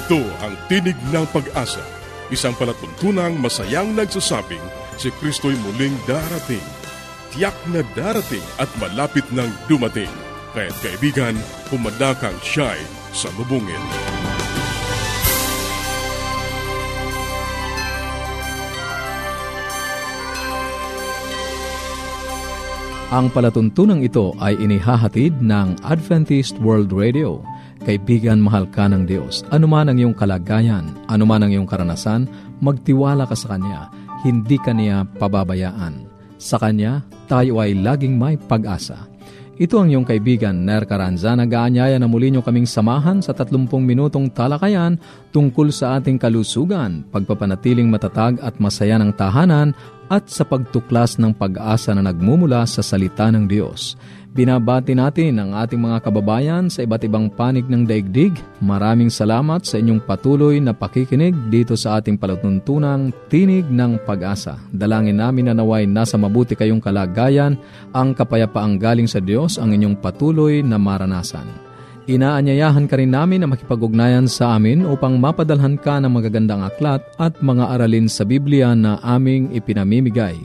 Ito ang Tinig ng Pag-asa, isang palatuntunang masayang nagsasabing si Kristo'y muling darating. Tiyak na darating at malapit nang dumating. Kaya't kaibigan, pumadakang siya'y sa Ang palatuntunang ito ay inihahatid ng Adventist World Radio. Kaibigan, mahal ka ng Diyos. Anuman ang iyong kalagayan, anuman ang iyong karanasan, magtiwala ka sa Kanya. Hindi ka niya pababayaan. Sa Kanya, tayo ay laging may pag-asa. Ito ang iyong kaibigan, Ner Caranza, nag-aanyaya na muli niyo kaming samahan sa 30 minutong talakayan tungkol sa ating kalusugan, pagpapanatiling matatag at masaya ng tahanan at sa pagtuklas ng pag-asa na nagmumula sa salita ng Diyos. Binabati natin ang ating mga kababayan sa iba't ibang panig ng daigdig. Maraming salamat sa inyong patuloy na pakikinig dito sa ating palatuntunang Tinig ng Pag-asa. Dalangin namin na naway nasa mabuti kayong kalagayan, ang kapayapaang galing sa Diyos ang inyong patuloy na maranasan. Inaanyayahan ka rin namin na makipag-ugnayan sa amin upang mapadalhan ka ng magagandang aklat at mga aralin sa Biblia na aming ipinamimigay.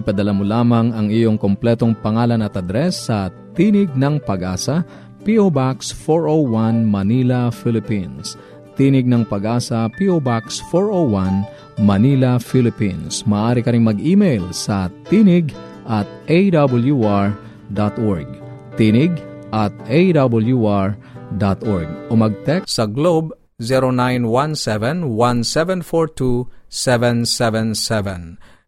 Ipadala mo lamang ang iyong kompletong pangalan at address sa Tinig ng Pag-asa, P.O. Box 401 Manila, Philippines. Tinig ng Pag-asa, P.O. Box 401 Manila, Philippines. Maaari ka rin mag-email sa tinig at awr.org. Tinig at awr.org o mag-text sa Globe 0917-1742-777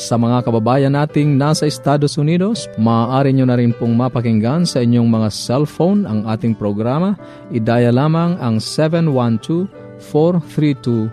Sa mga kababayan nating nasa Estados Unidos, maaari nyo na rin pong mapakinggan sa inyong mga cellphone ang ating programa. Idaya lamang ang 712 432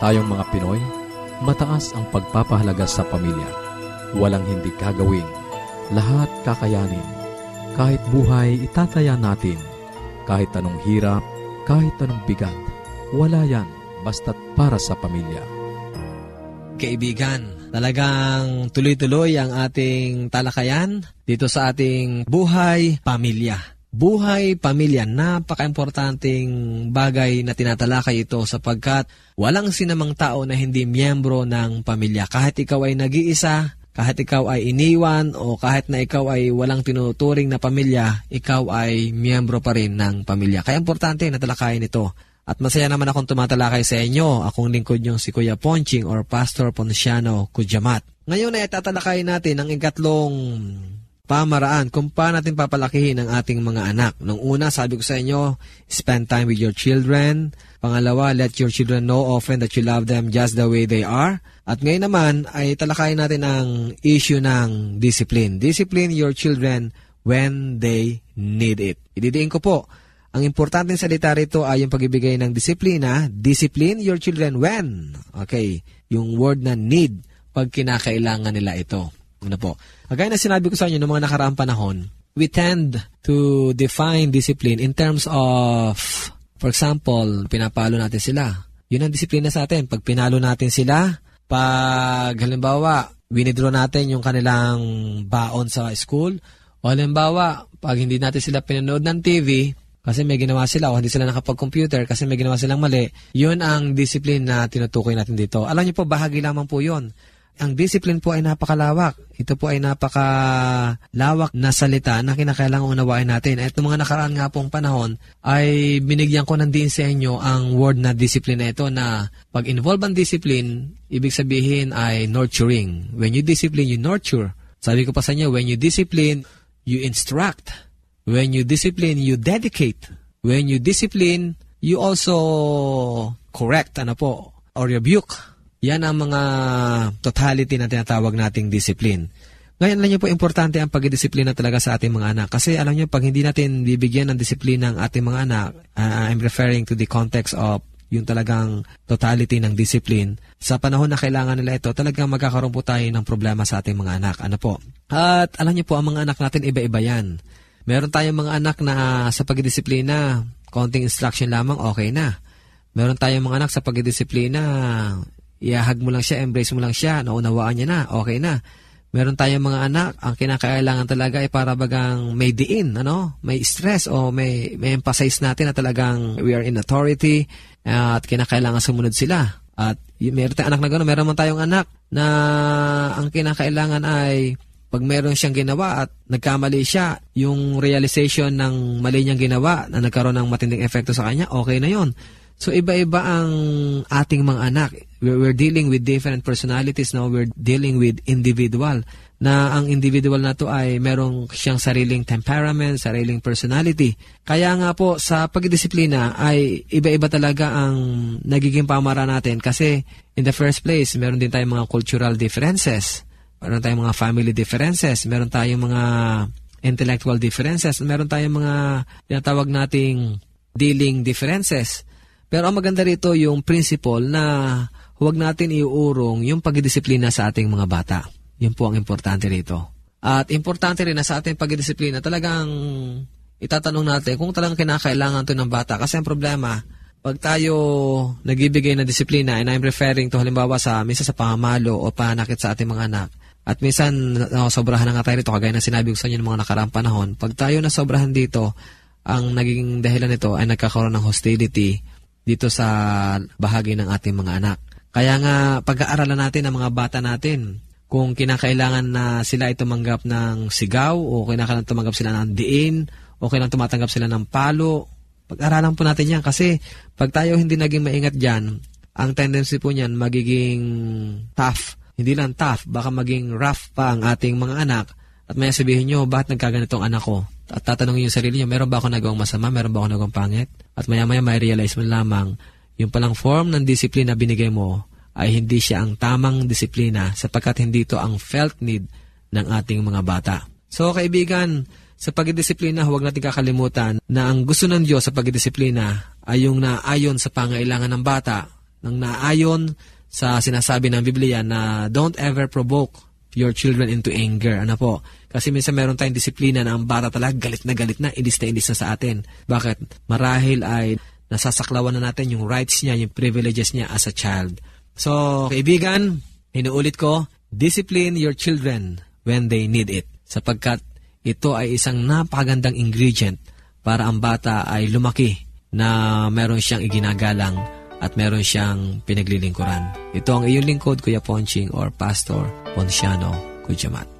Tayong mga Pinoy, mataas ang pagpapahalaga sa pamilya. Walang hindi kagawin. Lahat kakayanin. Kahit buhay, itataya natin. Kahit anong hirap, kahit anong bigat. Wala yan, basta't para sa pamilya. Kaibigan, talagang tuloy-tuloy ang ating talakayan dito sa ating buhay pamilya buhay, pamilya, napaka-importanting bagay na tinatalakay ito sapagkat walang sinamang tao na hindi miyembro ng pamilya. Kahit ikaw ay nag-iisa, kahit ikaw ay iniwan o kahit na ikaw ay walang tinuturing na pamilya, ikaw ay miyembro pa rin ng pamilya. Kaya importante na talakayin ito. At masaya naman akong tumatalakay sa inyo, akong lingkod yung si Kuya Ponching or Pastor Ponciano Kujamat. Ngayon ay tatalakayin natin ang ikatlong pamaraan kung paano natin papalakihin ang ating mga anak. Nung una, sabi ko sa inyo, spend time with your children. Pangalawa, let your children know often that you love them just the way they are. At ngayon naman, ay talakayin natin ang issue ng discipline. Discipline your children when they need it. Ididiin ko po, ang importanteng salita rito ay yung pagibigay ng disiplina. Discipline your children when. Okay, yung word na need, pag kinakailangan nila ito. Ano po? Kagaya na sinabi ko sa inyo noong mga nakaraang panahon, we tend to define discipline in terms of, for example, pinapalo natin sila. Yun ang disiplina sa atin. Pag pinalo natin sila, pag halimbawa, winidraw natin yung kanilang baon sa school, o halimbawa, pag hindi natin sila pinanood ng TV, kasi may ginawa sila o hindi sila nakapag-computer kasi may ginawa silang mali, yun ang discipline na tinutukoy natin dito. Alam niyo po, bahagi lamang po yun Ang discipline po ay napakalawak. Ito po ay napakalawak na salita na kinakailangan unawain natin. At mga nakaraan nga pong panahon ay binigyan ko ng din sa inyo ang word na discipline na ito na pag involve ang discipline, ibig sabihin ay nurturing. When you discipline, you nurture. Sabi ko pa sa inyo, when you discipline, you instruct. When you discipline, you dedicate. When you discipline, you also correct, ano po, or rebuke. Yan ang mga totality na tinatawag nating discipline. Ngayon, alam niyo po, importante ang pagdisiplina talaga sa ating mga anak. Kasi alam niyo, pag hindi natin bibigyan ng disiplina ang ating mga anak, uh, I'm referring to the context of yung talagang totality ng discipline, sa panahon na kailangan nila ito, talagang magkakaroon po tayo ng problema sa ating mga anak. Ano po? At alam niyo po, ang mga anak natin, iba-iba yan. Meron tayong mga anak na sa pagdisiplina, konting instruction lamang, okay na. Meron tayong mga anak sa pagdisiplina, Iahag mo lang siya, embrace mo lang siya, naunawaan niya na, okay na. Meron tayong mga anak, ang kinakailangan talaga ay para bagang may diin, ano? May stress o may, may emphasize natin na talagang we are in authority uh, at kinakailangan sumunod sila. At meron tayong anak na gano'n, meron man tayong anak na ang kinakailangan ay pag meron siyang ginawa at nagkamali siya, yung realization ng mali niyang ginawa na nagkaroon ng matinding efekto sa kanya, okay na yon. So iba-iba ang ating mga anak. We're, dealing with different personalities now. We're dealing with individual. Na ang individual na to ay merong siyang sariling temperament, sariling personality. Kaya nga po sa pagdisiplina ay iba-iba talaga ang nagiging pamara natin kasi in the first place, meron din tayong mga cultural differences. Meron tayong mga family differences. Meron tayong mga intellectual differences. Meron tayong mga tinatawag nating dealing differences. Pero ang maganda rito yung principle na huwag natin iuurong yung pagdisiplina sa ating mga bata. Yun po ang importante rito. At importante rin na sa ating pagdisiplina talagang itatanong natin kung talagang kinakailangan to ng bata. Kasi ang problema, pag tayo nagibigay ng disiplina, and I'm referring to halimbawa sa minsan sa pamamalo o panakit sa ating mga anak, at minsan no, sobrahan na nga tayo rito, kagaya na sinabi ko sa inyo ng mga nakaraang panahon, pag tayo na sobrahan dito, ang naging dahilan nito ay nagkakaroon ng hostility dito sa bahagi ng ating mga anak. Kaya nga, pag-aaralan natin ang mga bata natin kung kinakailangan na sila ay tumanggap ng sigaw o kinakailangan tumanggap sila ng diin o kailangan tumatanggap sila ng palo. Pag-aralan po natin yan kasi pag tayo hindi naging maingat dyan, ang tendency po niyan magiging tough. Hindi lang tough, baka maging rough pa ang ating mga anak at may sabihin nyo, bakit nagkaganito ang anak ko? At tatanungin yung sarili nyo, meron ba ako nagawang masama? Meron ba ako nagawang pangit? At maya-maya may realize mo lamang, yung palang form ng disiplina binigay mo ay hindi siya ang tamang disiplina sapagkat hindi ito ang felt need ng ating mga bata. So kaibigan, sa pagdisiplina, huwag natin kakalimutan na ang gusto ng Diyos sa pagdisiplina ay yung naayon sa pangailangan ng bata, nang naayon sa sinasabi ng Biblia na don't ever provoke your children into anger. Ano po? Kasi minsan meron tayong disiplina na ang bata talaga galit na galit na, ilis na ilis na sa atin. Bakit? Marahil ay nasasaklawan na natin yung rights niya, yung privileges niya as a child. So, kaibigan, inuulit ko, discipline your children when they need it. Sapagkat ito ay isang napakagandang ingredient para ang bata ay lumaki na meron siyang iginagalang at meron siyang pinaglilingkuran. Ito ang iyong lingkod, Kuya Ponching or Pastor Ponciano Kujamat.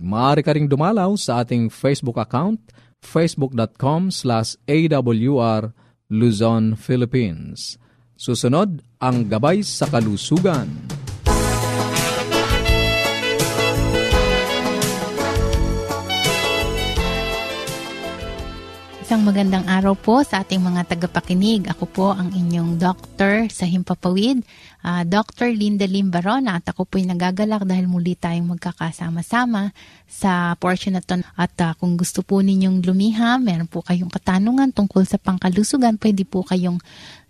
Maaari ka ring dumalaw sa ating Facebook account facebook.com slash awr Luzon, Philippines. Susunod, ang Gabay sa Kalusugan. Isang magandang araw po sa ating mga tagapakinig. Ako po ang inyong doctor sa Himpapawid, uh, Dr. Linda Limbarona at ako po'y nagagalak dahil muli tayong magkakasama-sama sa portion na to. At uh, kung gusto po ninyong lumiham, meron po kayong katanungan tungkol sa pangkalusugan, pwede po kayong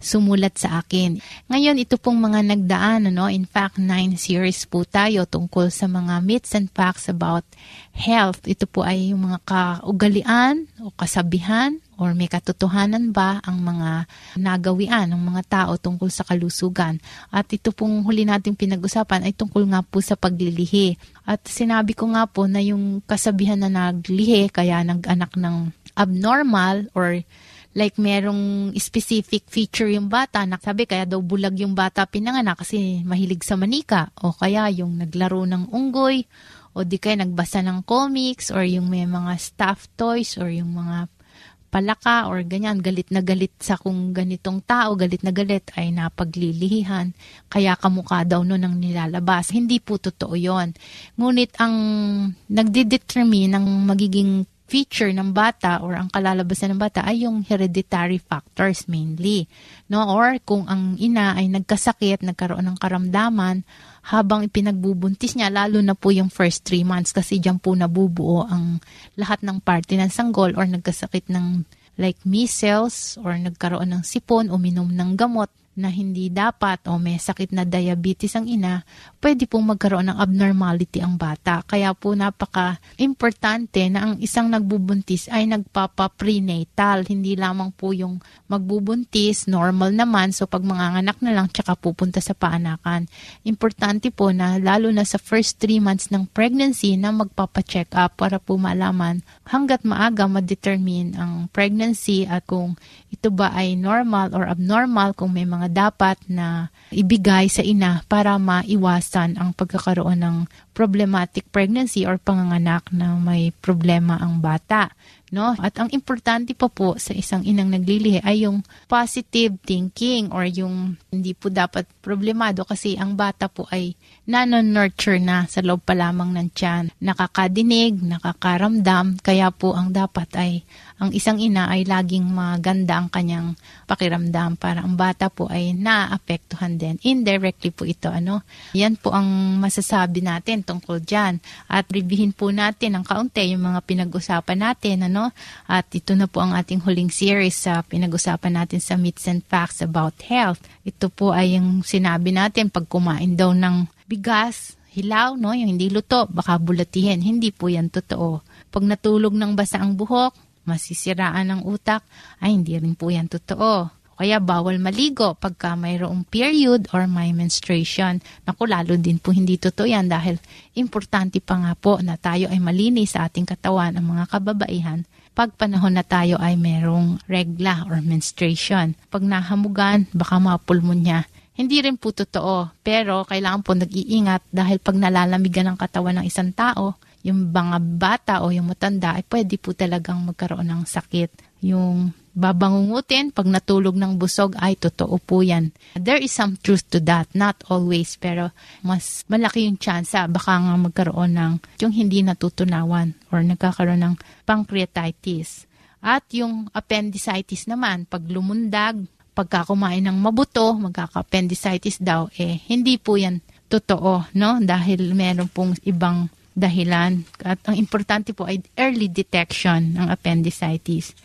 sumulat sa akin. Ngayon, ito pong mga nagdaan, ano, in fact, nine series po tayo tungkol sa mga myths and facts about health. Ito po ay yung mga kaugalian o kasabihan or may katotohanan ba ang mga nagawian ng mga tao tungkol sa kalusugan. At ito pong huli nating pinag-usapan ay tungkol nga po sa paglilihi. At sinabi ko nga po na yung kasabihan na naglihi kaya nag-anak ng abnormal or like merong specific feature yung bata. Sabi kaya daw bulag yung bata pinanganak kasi mahilig sa manika o kaya yung naglaro ng unggoy o di kaya nagbasa ng comics or yung may mga stuffed toys or yung mga palaka or ganyan, galit na galit sa kung ganitong tao, galit na galit ay napaglilihihan, kaya kamukha daw no ng nilalabas. Hindi po totoo yon. Ngunit ang nagdidetermine ng magiging feature ng bata or ang kalalabasan ng bata ay yung hereditary factors mainly. No? Or kung ang ina ay nagkasakit, nagkaroon ng karamdaman habang ipinagbubuntis niya, lalo na po yung first three months kasi diyan po nabubuo ang lahat ng party ng sanggol or nagkasakit ng like measles or nagkaroon ng sipon, uminom ng gamot na hindi dapat o may sakit na diabetes ang ina, pwede pong magkaroon ng abnormality ang bata. Kaya po napaka-importante na ang isang nagbubuntis ay nagpapa-prenatal. Hindi lamang po yung magbubuntis, normal naman, so pag manganganak na lang, tsaka pupunta sa paanakan. Importante po na lalo na sa first 3 months ng pregnancy na magpapa-check up para po malaman hanggat maaga ma-determine ang pregnancy at kung ito ba ay normal or abnormal, kung may mga dapat na ibigay sa ina para maiwasan ang pagkakaroon ng problematic pregnancy or panganganak na may problema ang bata no? At ang importante pa po sa isang inang naglilihi ay yung positive thinking or yung hindi po dapat problemado kasi ang bata po ay nano-nurture na sa loob pa lamang ng tiyan. Nakakadinig, nakakaramdam, kaya po ang dapat ay ang isang ina ay laging maganda ang kanyang pakiramdam para ang bata po ay naapektuhan din. Indirectly po ito, ano? Yan po ang masasabi natin tungkol dyan. At reviewin po natin ang kaunti yung mga pinag-usapan natin, ano? At ito na po ang ating huling series sa pinag-usapan natin sa Myths and Facts about Health. Ito po ay yung sinabi natin pag kumain daw ng bigas, hilaw, no? Yung hindi luto, baka bulatihin. Hindi po yan totoo. Pag natulog ng basa ang buhok, masisiraan ng utak, ay hindi rin po yan totoo. Kaya bawal maligo pagka mayroong period or may menstruation. Naku, lalo din po hindi totoo yan dahil importante pa nga po na tayo ay malinis sa ating katawan ang mga kababaihan pag panahon na tayo ay mayroong regla or menstruation. Pag nahamugan, baka mapulmonya. Hindi rin po totoo, pero kailangan po nag-iingat dahil pag nalalamigan ng katawan ng isang tao, yung mga bata o yung matanda ay pwede po talagang magkaroon ng sakit. Yung babangungutin pag natulog ng busog ay totoo po yan. There is some truth to that, not always, pero mas malaki yung chance baka nga magkaroon ng yung hindi natutunawan or nagkakaroon ng pancreatitis. At yung appendicitis naman, pag lumundag, pagka kumain ng mabuto, magkaka-appendicitis daw, eh hindi po yan totoo, no? Dahil meron pong ibang dahilan. At ang importante po ay early detection ng appendicitis.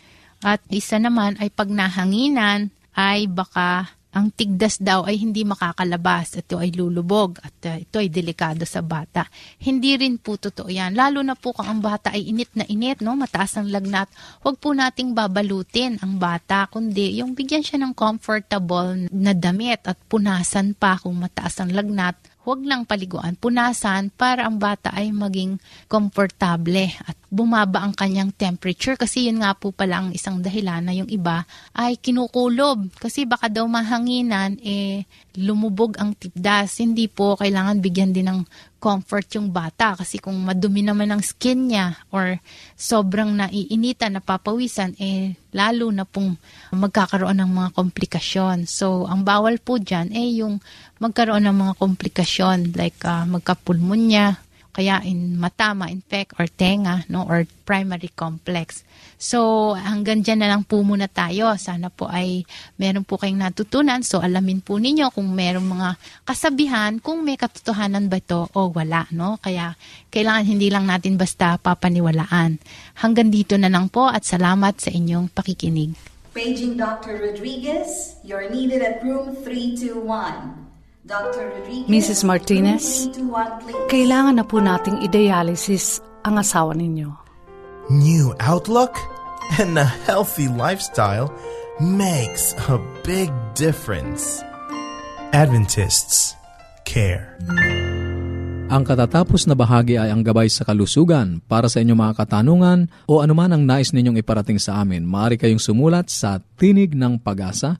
At isa naman ay pag nahanginan ay baka ang tigdas daw ay hindi makakalabas. Ito ay lulubog at uh, ito ay delikado sa bata. Hindi rin po totoo yan. Lalo na po kung ang bata ay init na init, no? mataas ang lagnat, huwag po nating babalutin ang bata, kundi yung bigyan siya ng comfortable na damit at punasan pa kung mataas ang lagnat huwag lang paliguan, punasan para ang bata ay maging komportable at bumaba ang kanyang temperature kasi yun nga po pala ang isang dahilan na yung iba ay kinukulob kasi baka daw mahanginan eh lumubog ang tipdas. Hindi po kailangan bigyan din ng comfort yung bata kasi kung madumi naman ang skin niya or sobrang naiinitan, napapawisan, eh lalo na pong magkakaroon ng mga komplikasyon. So, ang bawal po dyan eh yung magkaroon ng mga komplikasyon like uh, magkapulmonya, kaya in mata, ma-infect or tenga, no, or primary complex. So, hanggang dyan na lang po muna tayo. Sana po ay meron po kayong natutunan. So, alamin po ninyo kung meron mga kasabihan, kung may katotohanan ba ito o wala, no? Kaya, kailangan hindi lang natin basta papaniwalaan. Hanggang dito na lang po at salamat sa inyong pakikinig. Paging Dr. Rodriguez, you're needed at room 321. Mrs. Martinez, kailangan na po nating i-dialysis ang asawa ninyo. New outlook and a healthy lifestyle makes a big difference. Adventists care. Ang katatapos na bahagi ay ang gabay sa kalusugan. Para sa inyong mga katanungan o anuman ang nais ninyong iparating sa amin, maaari kayong sumulat sa Tinig ng Pag-asa,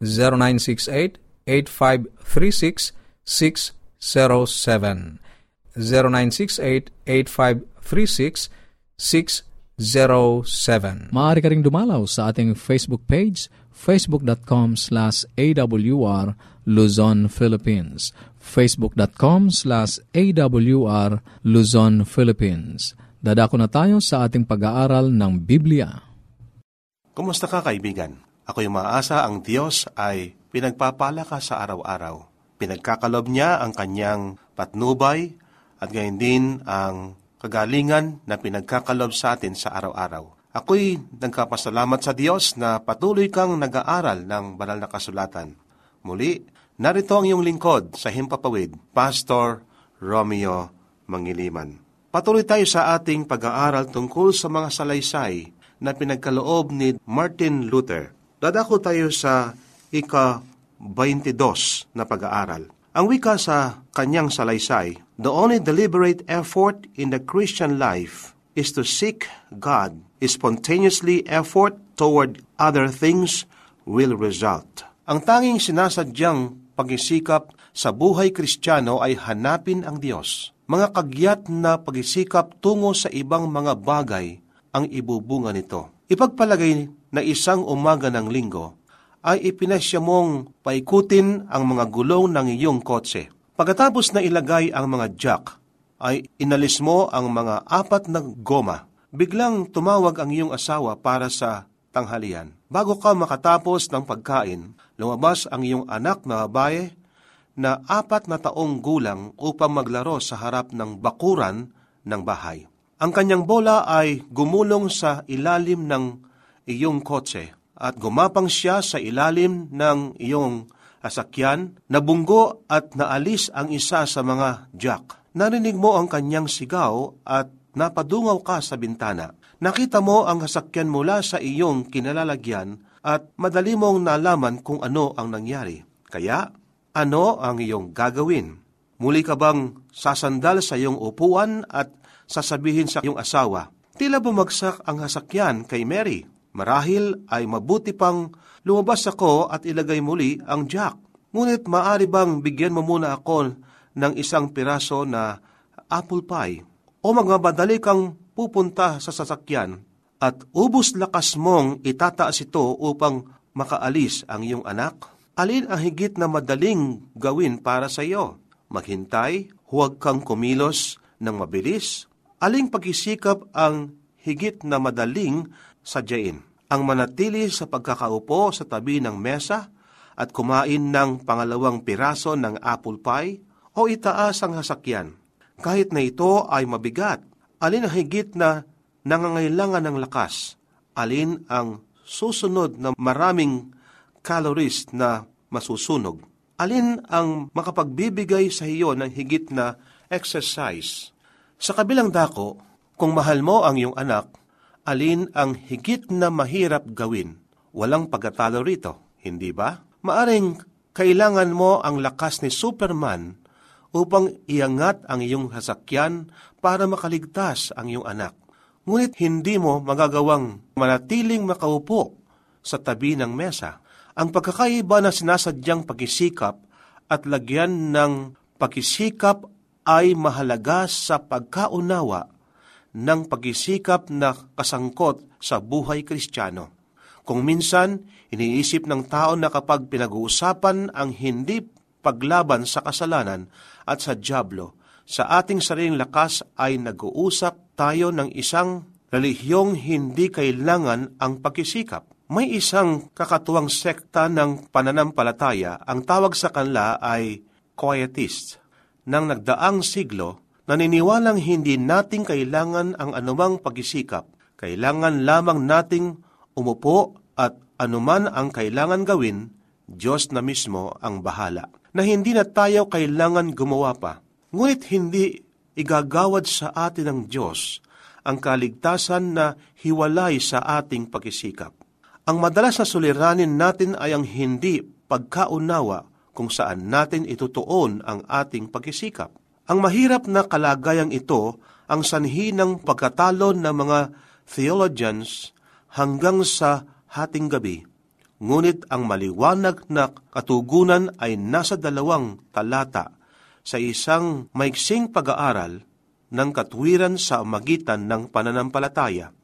0968-8536-607. 0968-8536-607. Maaari ka rin dumalaw sa ating Facebook page, facebook.com slash awr Luzon, Philippines. facebook.com slash awr Luzon, Philippines. Dadako na tayo sa ating pag-aaral ng Biblia. Kumusta ka kaibigan? Ako yung maasa ang Diyos ay pinagpapala ka sa araw-araw. Pinagkakalob niya ang kanyang patnubay at gayon din ang kagalingan na pinagkakalob sa atin sa araw-araw. Ako'y nagkapasalamat sa Diyos na patuloy kang nag-aaral ng banal na kasulatan. Muli, narito ang iyong lingkod sa Himpapawid, Pastor Romeo Mangiliman. Patuloy tayo sa ating pag-aaral tungkol sa mga salaysay na pinagkaloob ni Martin Luther. Dadako tayo sa ika-22 na pag-aaral. Ang wika sa kanyang salaysay, The only deliberate effort in the Christian life is to seek God. Spontaneously effort toward other things will result. Ang tanging sinasadyang pagisikap sa buhay kristyano ay hanapin ang Diyos. Mga kagyat na pagisikap tungo sa ibang mga bagay ang ibubunga nito. Ipagpalagay na isang umaga ng linggo ay ipinasya mong paikutin ang mga gulong ng iyong kotse. Pagkatapos na ilagay ang mga jack, ay inalis mo ang mga apat na goma. Biglang tumawag ang iyong asawa para sa tanghalian. Bago ka makatapos ng pagkain, lumabas ang iyong anak na babae na apat na taong gulang upang maglaro sa harap ng bakuran ng bahay. Ang kanyang bola ay gumulong sa ilalim ng iyong kotse at gumapang siya sa ilalim ng iyong asakyan, nabunggo at naalis ang isa sa mga jack. Narinig mo ang kanyang sigaw at napadungaw ka sa bintana. Nakita mo ang sasakyan mula sa iyong kinalalagyan at madali mong nalaman kung ano ang nangyari. Kaya, ano ang iyong gagawin? Muli ka bang sasandal sa iyong upuan at sasabihin sa iyong asawa, Tila bumagsak ang hasakyan kay Mary. Marahil ay mabuti pang lumabas ako at ilagay muli ang jack. Ngunit maari bang bigyan mo muna ako ng isang piraso na apple pie? O magmamadali kang pupunta sa sasakyan at ubus lakas mong itataas ito upang makaalis ang iyong anak? Alin ang higit na madaling gawin para sa iyo? Maghintay, huwag kang kumilos ng mabilis. Aling pagkisikap ang higit na madaling sadyain? Ang manatili sa pagkakaupo sa tabi ng mesa at kumain ng pangalawang piraso ng apple pie o itaas ang hasakyan. Kahit na ito ay mabigat, alin ang higit na nangangailangan ng lakas? Alin ang susunod na maraming calories na masusunog? Alin ang makapagbibigay sa iyo ng higit na exercise? Sa kabilang dako, kung mahal mo ang iyong anak, alin ang higit na mahirap gawin? Walang pagkatalo rito, hindi ba? Maaring kailangan mo ang lakas ni Superman upang iangat ang iyong hasakyan para makaligtas ang iyong anak. Ngunit hindi mo magagawang manatiling makaupo sa tabi ng mesa. Ang pagkakaiba na sinasadyang pagkisikap at lagyan ng pagkisikap ay mahalaga sa pagkaunawa ng pagkisikap na kasangkot sa buhay kristyano. Kung minsan, iniisip ng tao na kapag pinag-uusapan ang hindi paglaban sa kasalanan at sa Diablo, sa ating sariling lakas ay nag-uusap tayo ng isang relihiyong hindi kailangan ang pagkisikap. May isang kakatuwang sekta ng pananampalataya, ang tawag sa kanila ay Quietist. Nang nagdaang siglo, naniniwalang hindi nating kailangan ang anumang pagkisikap. Kailangan lamang nating umupo at anuman ang kailangan gawin, Diyos na mismo ang bahala. Na hindi na tayo kailangan gumawa pa. Ngunit hindi igagawad sa atin ng Diyos ang kaligtasan na hiwalay sa ating pagkisikap. Ang madalas na suliranin natin ay ang hindi pagkaunawa kung saan natin itutuon ang ating pagkisikap. Ang mahirap na kalagayang ito ang sanhi ng pagkatalo ng mga theologians hanggang sa hating gabi. Ngunit ang maliwanag na katugunan ay nasa dalawang talata sa isang maiksing pag-aaral ng katwiran sa magitan ng pananampalataya.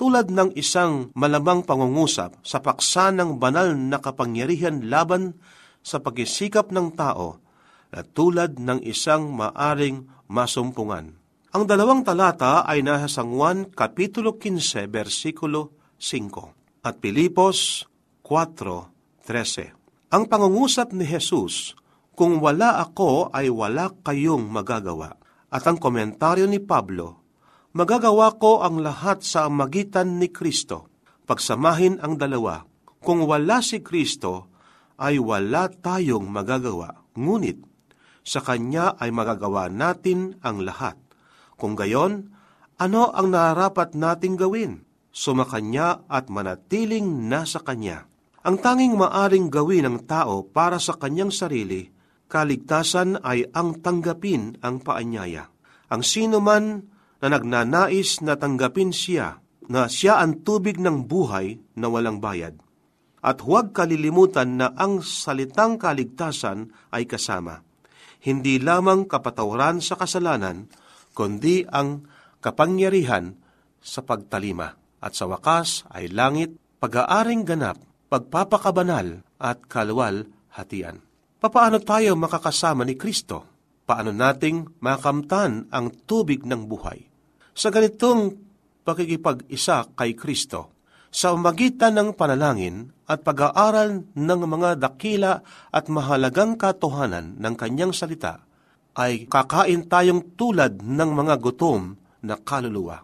Tulad ng isang malamang pangungusap sa paksa ng banal na kapangyarihan laban sa pagkisikap ng tao na tulad ng isang maaring masumpungan. Ang dalawang talata ay nasa Sangwan Kapitulo 15, versikulo 5 at Pilipos 4.13. Ang pangungusap ni Jesus, kung wala ako ay wala kayong magagawa. At ang komentaryo ni Pablo, magagawa ko ang lahat sa magitan ni Kristo. Pagsamahin ang dalawa, kung wala si Kristo, ay wala tayong magagawa. Ngunit, sa Kanya ay magagawa natin ang lahat. Kung gayon, ano ang narapat nating gawin? Sumakanya at manatiling nasa Kanya. Ang tanging maaring gawin ng tao para sa kanyang sarili, kaligtasan ay ang tanggapin ang paanyaya. Ang sino man na nagnanais na tanggapin siya, na siya ang tubig ng buhay na walang bayad. At huwag kalilimutan na ang salitang kaligtasan ay kasama. Hindi lamang kapatawaran sa kasalanan, kundi ang kapangyarihan sa pagtalima. At sa wakas ay langit, pag-aaring ganap pagpapakabanal at kalwal hatian. Papaano tayo makakasama ni Kristo? Paano nating makamtan ang tubig ng buhay? Sa ganitong pakikipag-isa kay Kristo, sa magitan ng panalangin at pag-aaral ng mga dakila at mahalagang katohanan ng kanyang salita, ay kakain tayong tulad ng mga gutom na kaluluwa.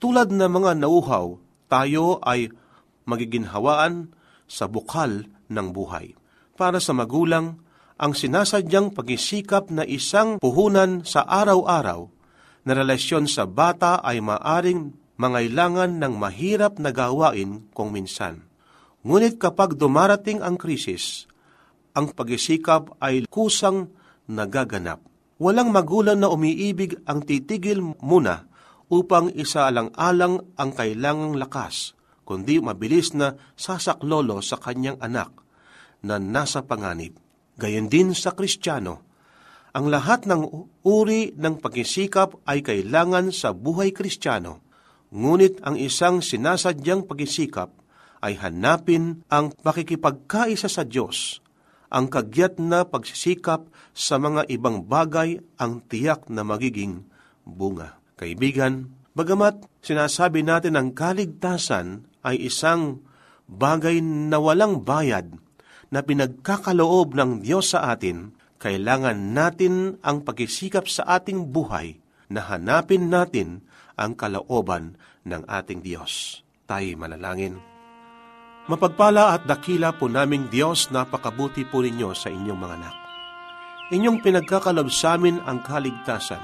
Tulad ng mga nauhaw, tayo ay magiginhawaan sa bukal ng buhay. Para sa magulang, ang sinasadyang pagisikap na isang puhunan sa araw-araw na relasyon sa bata ay maaring mangailangan ng mahirap na gawain kung minsan. Ngunit kapag dumarating ang krisis, ang pagisikap ay kusang nagaganap. Walang magulang na umiibig ang titigil muna upang isaalang-alang ang kailangang lakas kundi mabilis na sasaklolo sa kanyang anak na nasa panganib. Gayon din sa Kristiyano, ang lahat ng uri ng pagkisikap ay kailangan sa buhay Kristiyano, ngunit ang isang sinasadyang pagkisikap ay hanapin ang pakikipagkaisa sa Diyos ang kagyat na pagsisikap sa mga ibang bagay ang tiyak na magiging bunga. Kaibigan, bagamat sinasabi natin ang kaligtasan ay isang bagay na walang bayad na pinagkakaloob ng Diyos sa atin, kailangan natin ang pagsisikap sa ating buhay na hanapin natin ang kalooban ng ating Diyos. Tayo manalangin. Mapagpala at dakila po naming Diyos, napakabuti po ninyo sa inyong mga anak. Inyong pinagkakalob sa amin ang kaligtasan.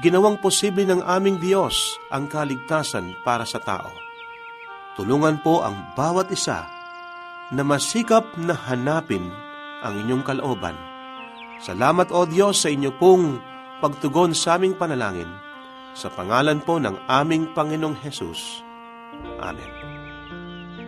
Ginawang posible ng aming Diyos ang kaligtasan para sa tao. Tulungan po ang bawat isa na masikap na hanapin ang inyong kalooban. Salamat o Diyos sa inyo pong pagtugon sa aming panalangin. Sa pangalan po ng aming Panginoong Hesus. Amen.